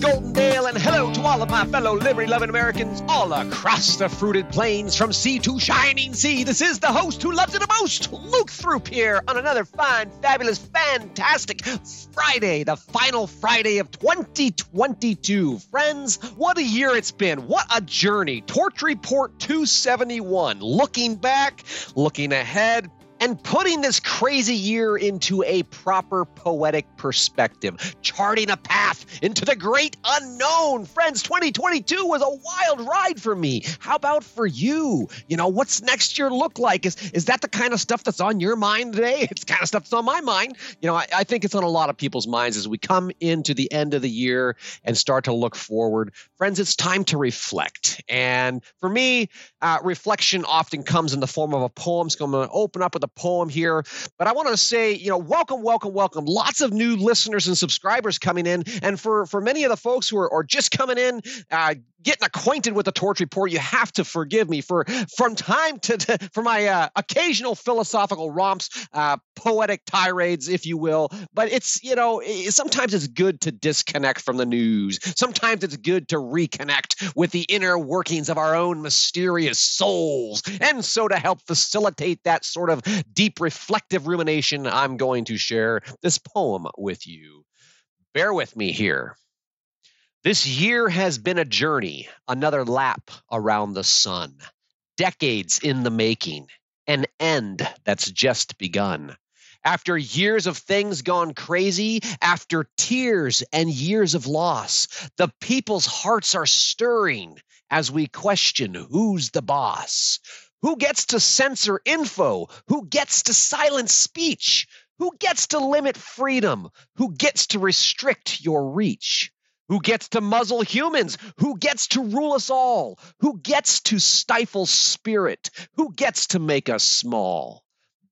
Golden Dale, and hello to all of my fellow liberty loving Americans all across the fruited plains from sea to shining sea. This is the host who loves it the most, Luke Throop here on another fine, fabulous, fantastic Friday, the final Friday of 2022. Friends, what a year it's been. What a journey. Torch Report 271. Looking back, looking ahead, and putting this crazy year into a proper poetic perspective, charting a path into the great unknown. Friends, 2022 was a wild ride for me. How about for you? You know, what's next year look like? Is is that the kind of stuff that's on your mind today? It's kind of stuff that's on my mind. You know, I, I think it's on a lot of people's minds as we come into the end of the year and start to look forward. Friends, it's time to reflect. And for me, uh, reflection often comes in the form of a poem. So I'm going to open up with a poem here. But I want to say, you know, welcome, welcome, welcome. Lots of new listeners and subscribers coming in. And for, for many of the folks who are, are just coming in, uh, getting acquainted with the torch report you have to forgive me for from time to, for my uh, occasional philosophical romps uh, poetic tirades if you will but it's you know sometimes it's good to disconnect from the news sometimes it's good to reconnect with the inner workings of our own mysterious souls and so to help facilitate that sort of deep reflective rumination i'm going to share this poem with you bear with me here this year has been a journey, another lap around the sun, decades in the making, an end that's just begun. After years of things gone crazy, after tears and years of loss, the people's hearts are stirring as we question who's the boss. Who gets to censor info? Who gets to silence speech? Who gets to limit freedom? Who gets to restrict your reach? Who gets to muzzle humans? Who gets to rule us all? Who gets to stifle spirit? Who gets to make us small?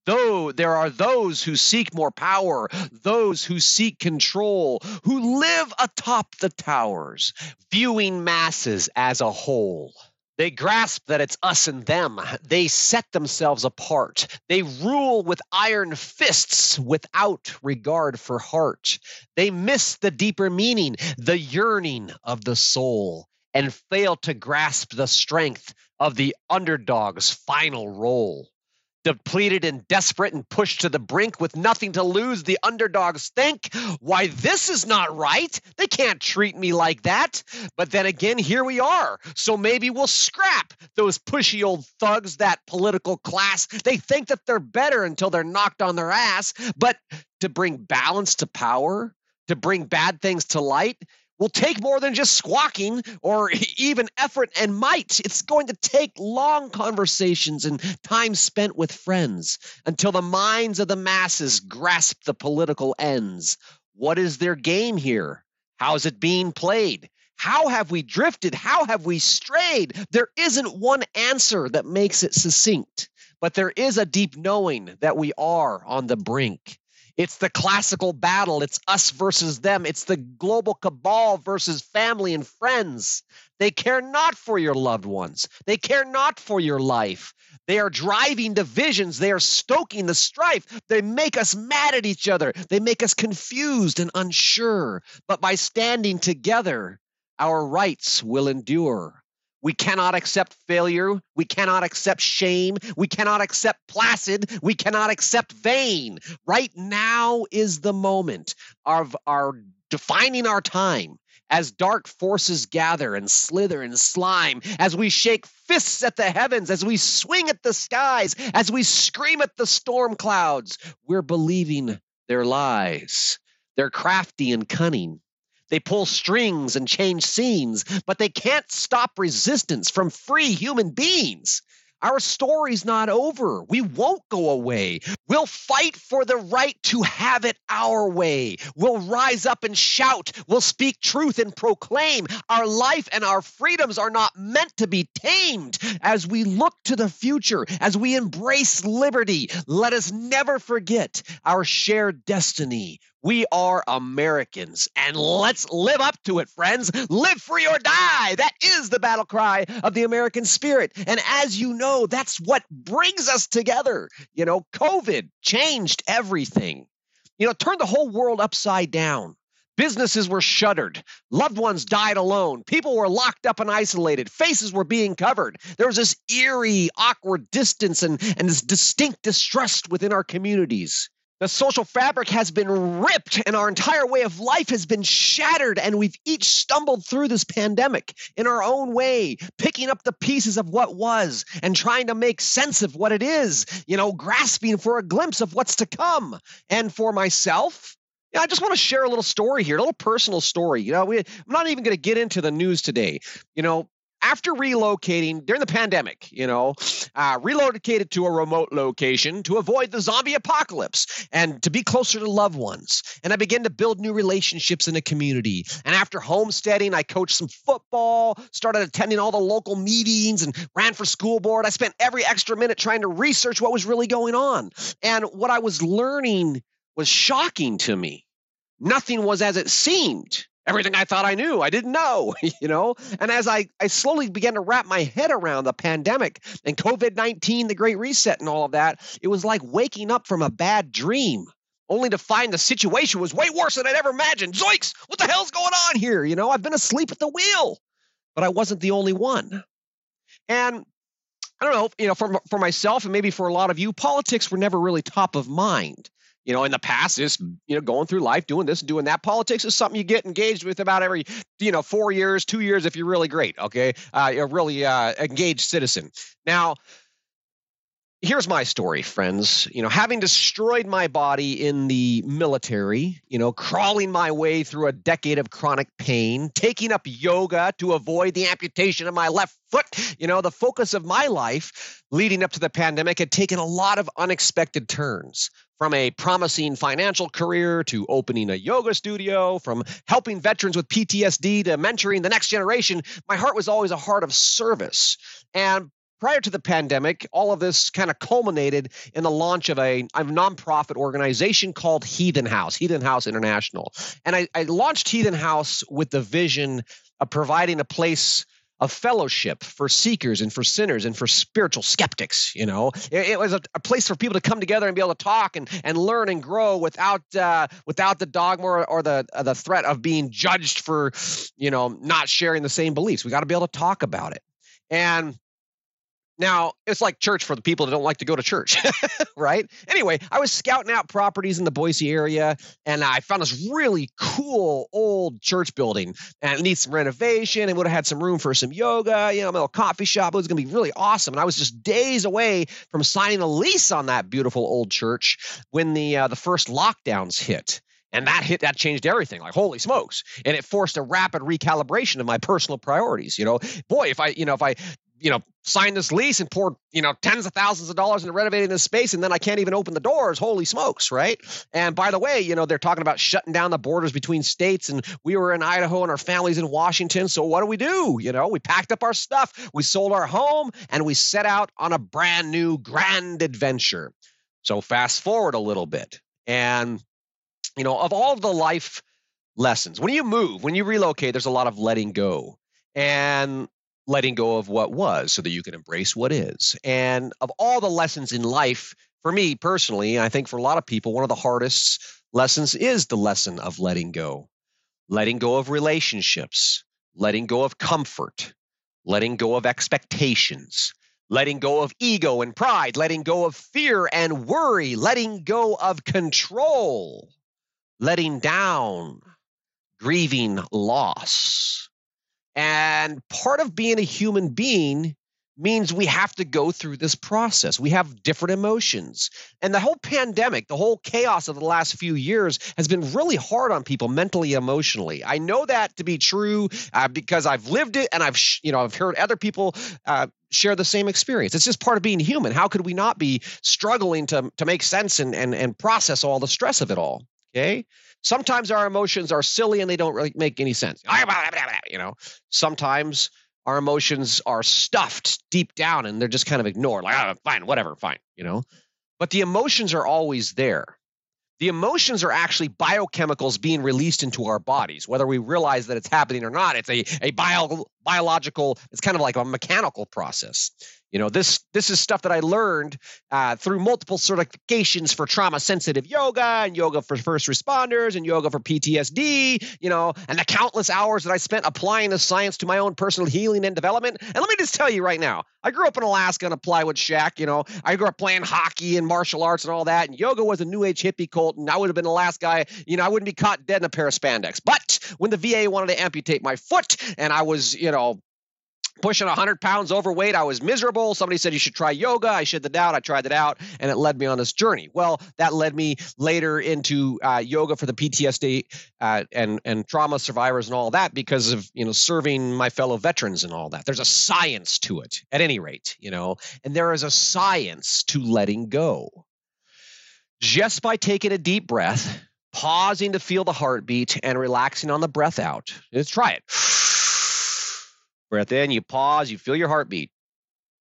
Though there are those who seek more power, those who seek control, who live atop the towers, viewing masses as a whole. They grasp that it's us and them. They set themselves apart. They rule with iron fists without regard for heart. They miss the deeper meaning, the yearning of the soul, and fail to grasp the strength of the underdog's final role depleted and desperate and pushed to the brink with nothing to lose, the underdogs think, why, this is not right. They can't treat me like that. But then again, here we are. So maybe we'll scrap those pushy old thugs, that political class. They think that they're better until they're knocked on their ass. But to bring balance to power, to bring bad things to light, will take more than just squawking or even effort and might. It's going to take long conversations and time spent with friends until the minds of the masses grasp the political ends. What is their game here? How's it being played? How have we drifted? How have we strayed? There isn't one answer that makes it succinct, but there is a deep knowing that we are on the brink. It's the classical battle. It's us versus them. It's the global cabal versus family and friends. They care not for your loved ones. They care not for your life. They are driving divisions. They are stoking the strife. They make us mad at each other. They make us confused and unsure. But by standing together, our rights will endure. We cannot accept failure. We cannot accept shame. We cannot accept placid. We cannot accept vain. Right now is the moment of our defining our time as dark forces gather and slither and slime, as we shake fists at the heavens, as we swing at the skies, as we scream at the storm clouds, we're believing their lies. They're crafty and cunning. They pull strings and change scenes, but they can't stop resistance from free human beings. Our story's not over. We won't go away. We'll fight for the right to have it our way. We'll rise up and shout. We'll speak truth and proclaim. Our life and our freedoms are not meant to be tamed. As we look to the future, as we embrace liberty, let us never forget our shared destiny. We are Americans, and let's live up to it, friends. Live free or die. That is the battle cry of the American spirit. And as you know, that's what brings us together. You know, COVID changed everything, you know, turned the whole world upside down. Businesses were shuttered. Loved ones died alone. People were locked up and isolated. Faces were being covered. There was this eerie, awkward distance and, and this distinct distrust within our communities. The social fabric has been ripped and our entire way of life has been shattered. And we've each stumbled through this pandemic in our own way, picking up the pieces of what was and trying to make sense of what it is, you know, grasping for a glimpse of what's to come. And for myself, yeah, I just want to share a little story here, a little personal story. You know, we, I'm not even going to get into the news today. You know, after relocating during the pandemic, you know, uh, relocated to a remote location to avoid the zombie apocalypse and to be closer to loved ones. And I began to build new relationships in the community. And after homesteading, I coached some football, started attending all the local meetings, and ran for school board. I spent every extra minute trying to research what was really going on. And what I was learning was shocking to me. Nothing was as it seemed everything I thought I knew, I didn't know, you know? And as I, I slowly began to wrap my head around the pandemic and COVID 19, the Great Reset, and all of that, it was like waking up from a bad dream. Only to find the situation was way worse than I'd ever imagined. Zoinks! What the hell's going on here? You know, I've been asleep at the wheel, but I wasn't the only one. And I don't know, you know, for for myself and maybe for a lot of you, politics were never really top of mind you know, in the past is, you know, going through life, doing this and doing that. Politics is something you get engaged with about every, you know, four years, two years if you're really great. Okay. Uh, you're really uh, engaged citizen. Now, here's my story, friends. You know, having destroyed my body in the military, you know, crawling my way through a decade of chronic pain, taking up yoga to avoid the amputation of my left foot, you know, the focus of my life leading up to the pandemic had taken a lot of unexpected turns. From a promising financial career to opening a yoga studio, from helping veterans with PTSD to mentoring the next generation, my heart was always a heart of service. And prior to the pandemic, all of this kind of culminated in the launch of a, a nonprofit organization called Heathen House, Heathen House International. And I, I launched Heathen House with the vision of providing a place of fellowship for seekers and for sinners and for spiritual skeptics you know? It, it was a, a, place for people to come together and be able to talk and, and learn and grow without uh, without the dogma or, or the uh, the threat of being judged for you know not sharing the same beliefs. We got to be able to talk about it. And now, it's like church for the people that don't like to go to church, right? Anyway, I was scouting out properties in the Boise area and I found this really cool old church building and it needs some renovation It would have had some room for some yoga, you know, a little coffee shop. It was going to be really awesome. And I was just days away from signing a lease on that beautiful old church when the uh, the first lockdowns hit and that hit that changed everything like holy smokes and it forced a rapid recalibration of my personal priorities you know boy if i you know if i you know, sign this lease and pour, you know, tens of thousands of dollars into renovating this space, and then I can't even open the doors. Holy smokes, right? And by the way, you know, they're talking about shutting down the borders between states, and we were in Idaho and our families in Washington. So what do we do? You know, we packed up our stuff, we sold our home, and we set out on a brand new grand adventure. So fast forward a little bit, and you know, of all the life lessons, when you move, when you relocate, there's a lot of letting go. And letting go of what was so that you can embrace what is. And of all the lessons in life, for me personally, I think for a lot of people, one of the hardest lessons is the lesson of letting go. Letting go of relationships, letting go of comfort, letting go of expectations, letting go of ego and pride, letting go of fear and worry, letting go of control, letting down, grieving loss and part of being a human being means we have to go through this process. We have different emotions. And the whole pandemic, the whole chaos of the last few years has been really hard on people mentally, emotionally. I know that to be true uh, because I've lived it and I've, you know, I've heard other people uh, share the same experience. It's just part of being human. How could we not be struggling to, to make sense and, and, and process all the stress of it all? Okay. Sometimes our emotions are silly and they don't really make any sense. Ah, you know, sometimes our emotions are stuffed deep down and they're just kind of ignored. Like, oh, fine, whatever, fine. You know, but the emotions are always there. The emotions are actually biochemicals being released into our bodies, whether we realize that it's happening or not. It's a, a bio, biological. It's kind of like a mechanical process. You know, this this is stuff that I learned uh, through multiple certifications for trauma sensitive yoga and yoga for first responders and yoga for PTSD. You know, and the countless hours that I spent applying the science to my own personal healing and development. And let me just tell you right now, I grew up in Alaska in a plywood shack. You know, I grew up playing hockey and martial arts and all that. And yoga was a new age hippie cult, and I would have been the last guy. You know, I wouldn't be caught dead in a pair of spandex. But when the VA wanted to amputate my foot, and I was, you know, pushing 100 pounds overweight. I was miserable. Somebody said you should try yoga. I should it out. I tried it out, and it led me on this journey. Well, that led me later into uh, yoga for the PTSD uh, and and trauma survivors and all that because of you know serving my fellow veterans and all that. There's a science to it, at any rate, you know, and there is a science to letting go. Just by taking a deep breath, pausing to feel the heartbeat, and relaxing on the breath out. Let's try it breath in, you pause, you feel your heartbeat.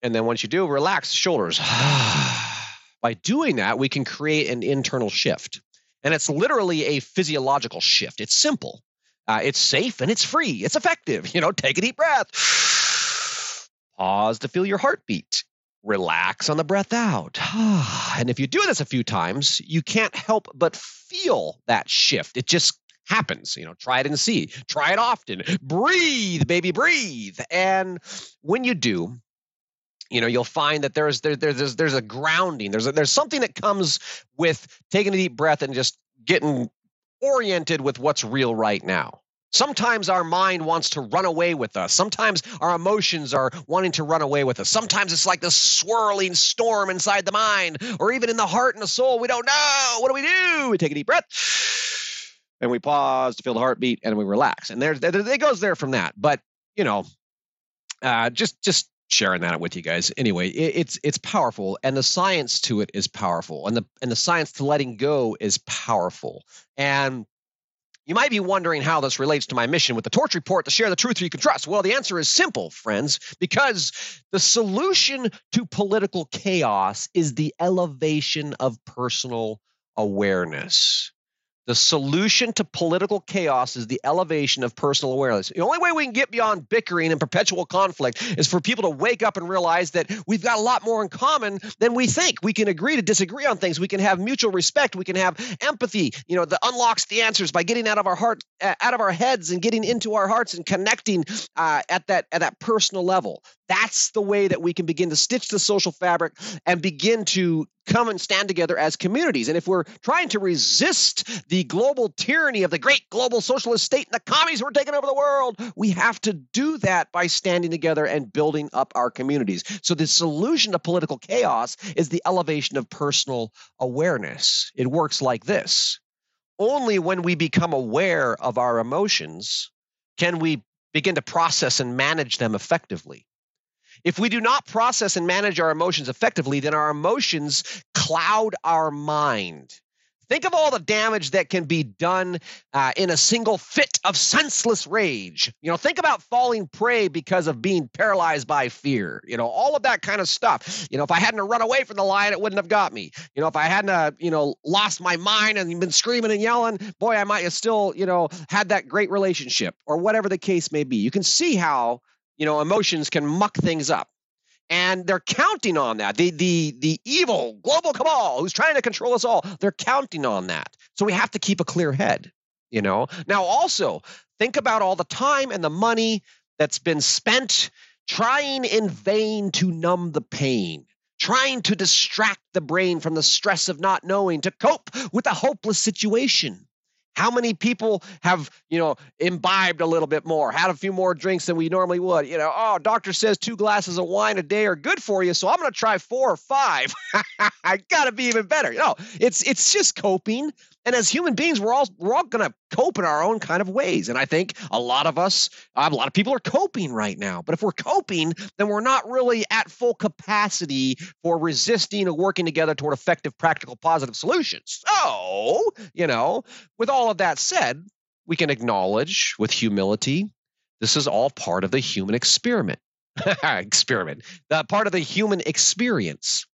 And then once you do, relax shoulders. By doing that, we can create an internal shift. And it's literally a physiological shift. It's simple. Uh, it's safe and it's free. It's effective. You know, take a deep breath. Pause to feel your heartbeat. Relax on the breath out. and if you do this a few times, you can't help but feel that shift. It just happens. You know, try it and see. Try it often. Breathe, baby, breathe. And when you do, you know, you'll find that there's there, there's there's a grounding. There's a, there's something that comes with taking a deep breath and just getting oriented with what's real right now. Sometimes our mind wants to run away with us. Sometimes our emotions are wanting to run away with us. Sometimes it's like this swirling storm inside the mind or even in the heart and the soul. We don't know. What do we do? We take a deep breath and we pause to feel the heartbeat and we relax. And there's it goes there from that. But you know, uh, just just sharing that with you guys. Anyway, it, it's it's powerful, and the science to it is powerful, and the and the science to letting go is powerful. And you might be wondering how this relates to my mission with the Torch Report to share the truth you can trust. Well, the answer is simple, friends, because the solution to political chaos is the elevation of personal awareness. The solution to political chaos is the elevation of personal awareness. The only way we can get beyond bickering and perpetual conflict is for people to wake up and realize that we've got a lot more in common than we think. We can agree to disagree on things. We can have mutual respect. We can have empathy. You know, that unlocks the answers by getting out of our heart, out of our heads, and getting into our hearts and connecting uh, at that at that personal level. That's the way that we can begin to stitch the social fabric and begin to come and stand together as communities. And if we're trying to resist the global tyranny of the great global socialist state and the commies who are taking over the world, we have to do that by standing together and building up our communities. So the solution to political chaos is the elevation of personal awareness. It works like this. Only when we become aware of our emotions can we begin to process and manage them effectively. If we do not process and manage our emotions effectively, then our emotions cloud our mind. Think of all the damage that can be done uh, in a single fit of senseless rage. You know, think about falling prey because of being paralyzed by fear. You know, all of that kind of stuff. You know, if I hadn't run away from the lion, it wouldn't have got me. You know, if I hadn't, uh, you know, lost my mind and been screaming and yelling, boy, I might have still, you know, had that great relationship or whatever the case may be. You can see how you know emotions can muck things up. And they're counting on that. The the the evil global cabal who's trying to control us all they're counting on that. So we have to keep a clear head you know? Now also think about all the time and the money that's been spent trying in vain to numb the pain trying to distract the brain from the stress of not knowing to cope with a hopeless situation how many people have, you know, imbibed a little bit more, had a few more drinks than we normally would? You know, oh, doctor says two glasses of wine a day are good for you, so I'm going to try four or five. I got to be even better. You know, it's it's just coping. And as human beings, we're all we're all going to cope in our own kind of ways. And I think a lot of us, a lot of people are coping right now. But if we're coping, then we're not really at full capacity for resisting or working together toward effective, practical, positive solutions. So, you know, with all of that said, we can acknowledge with humility this is all part of the human experiment. experiment, the part of the human experience.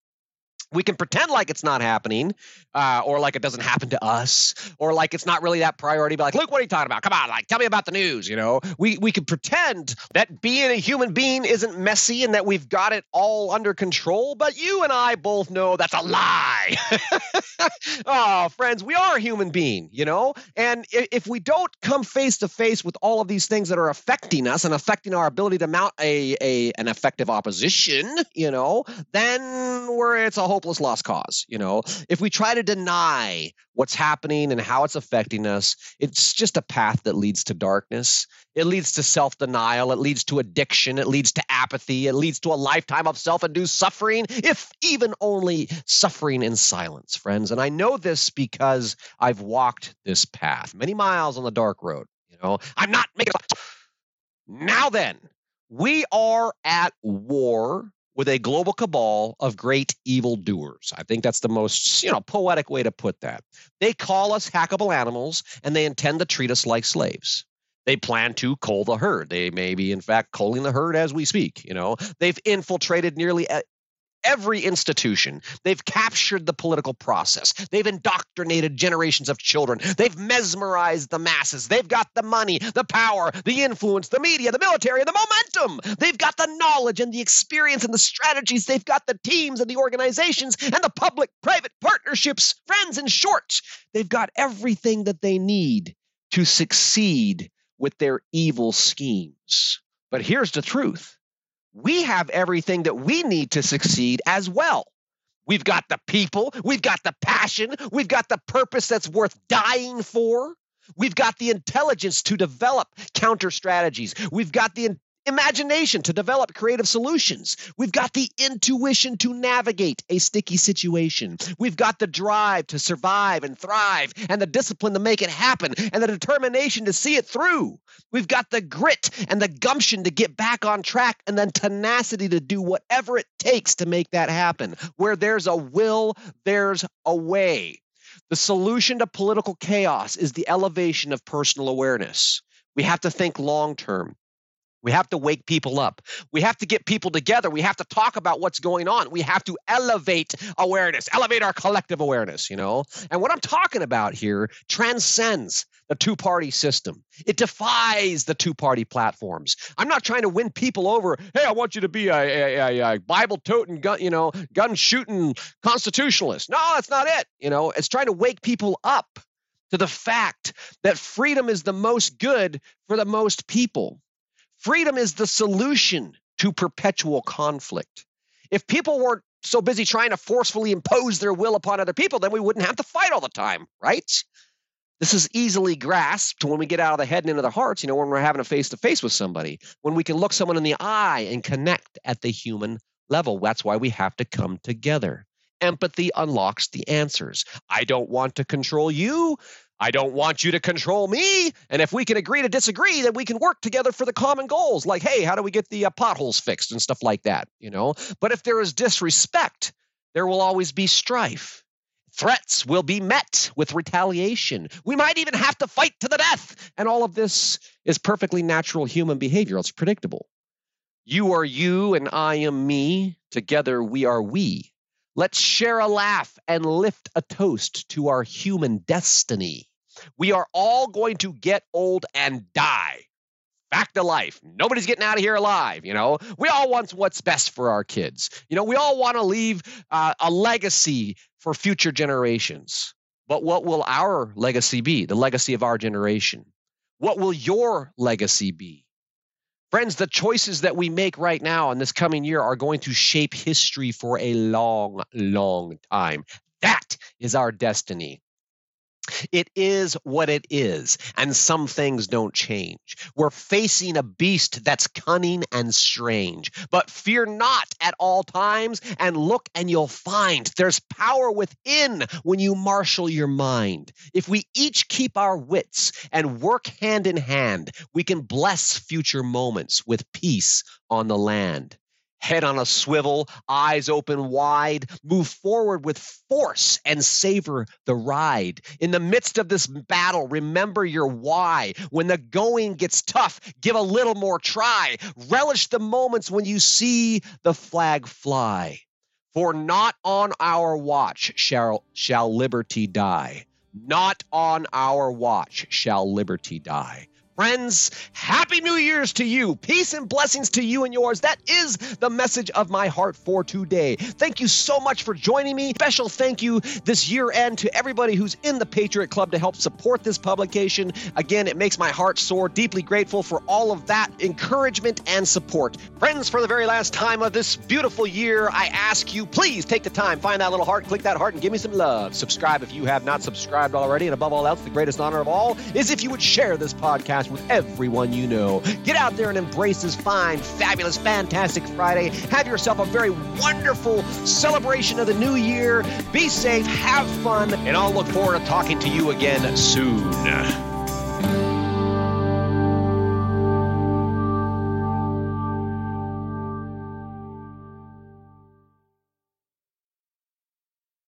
We can pretend like it's not happening uh, or like it doesn't happen to us or like it's not really that priority but like luke what are you talking about? Come on like tell me about the news you know? We we can pretend that being a human being isn't messy and that we've got it all under control but you and i both know that's a lie. Oh friends we are a human being you know? And if we don't come face to face with all of these things that are affecting us and affecting our ability to mount a, a an effective opposition you know then we're it's a whole hopeless lost cause. You know, if we try to deny what's happening and how it's affecting us, it's just a path that leads to darkness. It leads to self denial. It leads to addiction. It leads to apathy. It leads to a lifetime of self induced suffering, if even only suffering in silence, friends. And I know this because I've walked this path many miles on the dark road. You know, I'm not making. Now then, we are at war with a global cabal of great evil doers. I think that's the most, you know, poetic way to put that. They call us hackable animals and they intend to treat us like slaves. They plan to cull the herd. They may be, in fact, culling the herd as we speak. You know, they've infiltrated nearly uh, every institution. They've captured the political process. They've indoctrinated generations of children. They've mesmerized the masses. They've got the money, the power, the influence, the media, the military, the momentum. They've got the knowledge and the experience and the strategies. They've got the teams and the organizations and the public private partnerships, friends, in short. They've got everything that they need to succeed with their evil schemes. But here's the truth we have everything that we need to succeed as well. We've got the people, we've got the passion, we've got the purpose that's worth dying for. We've got the intelligence to develop counter strategies. We've got the imagination to develop creative solutions. We've got the intuition to navigate a sticky situation. We've got the drive to survive and thrive, and the discipline to make it happen, and the determination to see it through. We've got the grit and the gumption to get back on track, and then tenacity to do whatever it takes to make that happen. Where there's a will, there's a way. The solution to political chaos is the elevation of personal awareness. We have to think long term. We have to wake people up. We have to get people together. We have to talk about what's going on. We have to elevate awareness, elevate our collective awareness, you know? And what I'm talking about here transcends the two party system, it defies the two party platforms. I'm not trying to win people over. Hey, I want you to be a, a, a, a Bible toting, gun, you know, gun shooting constitutionalist. No, that's not it. You know, it's trying to wake people up to the fact that freedom is the most good for the most people Freedom is the solution to perpetual conflict. If people weren't so busy trying to forcefully impose their will upon other people, then we wouldn't have to fight all the time, right? This is easily grasped when we get out of the head and into the hearts, you know, when we're having a face to face with somebody, when we can look someone in the eye and connect at the human level. That's why we have to come together. Empathy unlocks the answers. I don't want to control you. I don't want you to control me. And if we can agree to disagree, then we can work together for the common goals. Like, hey, how do we get the uh, potholes fixed and stuff like that, you know? But if there is disrespect, there will always be strife. Threats will be met with retaliation. We might even have to fight to the death. And all of this is perfectly natural human behavior. It's predictable. You are you and I am me. Together we are we. Let's share a laugh and lift a toast to our human destiny. We are all going to get old and die. Back to life. Nobody's getting out of here alive. You know, we all want what's best for our kids. You know, we all want to leave uh, a legacy for future generations. But what will our legacy be? The legacy of our generation. What will your legacy be? Friends, the choices that we make right now in this coming year are going to shape history for a long, long time. That is our destiny. It is what it is, and some things don't change. We're facing a beast that's cunning and strange. But fear not at all times, and look and you'll find there's power within when you marshal your mind. If we each keep our wits and work hand in hand, we can bless future moments with peace on the land head on a swivel, eyes open wide, move forward with force and savor the ride. In the midst of this battle, remember your why. When the going gets tough, give a little more try. Relish the moments when you see the flag fly. For not on our watch shall, shall liberty die. Not on our watch shall liberty die. Friends, happy New Year's to you. Peace and blessings to you and yours. That is the message of my heart for today. Thank you so much for joining me. Special thank you this year end to everybody who's in the Patriot Club to help support this publication. Again, it makes my heart soar. Deeply grateful for all of that encouragement and support. Friends, for the very last time of this beautiful year, I ask you, please take the time, find that little heart, click that heart, and give me some love. Subscribe if you have not subscribed already. And above all else, the greatest honor of all is if you would share this podcast podcast with everyone you know. Get out there and embrace this fine, fabulous, fantastic Friday. Have yourself a very wonderful celebration of the new year. Be safe, have fun, and I'll look forward to talking to you again soon.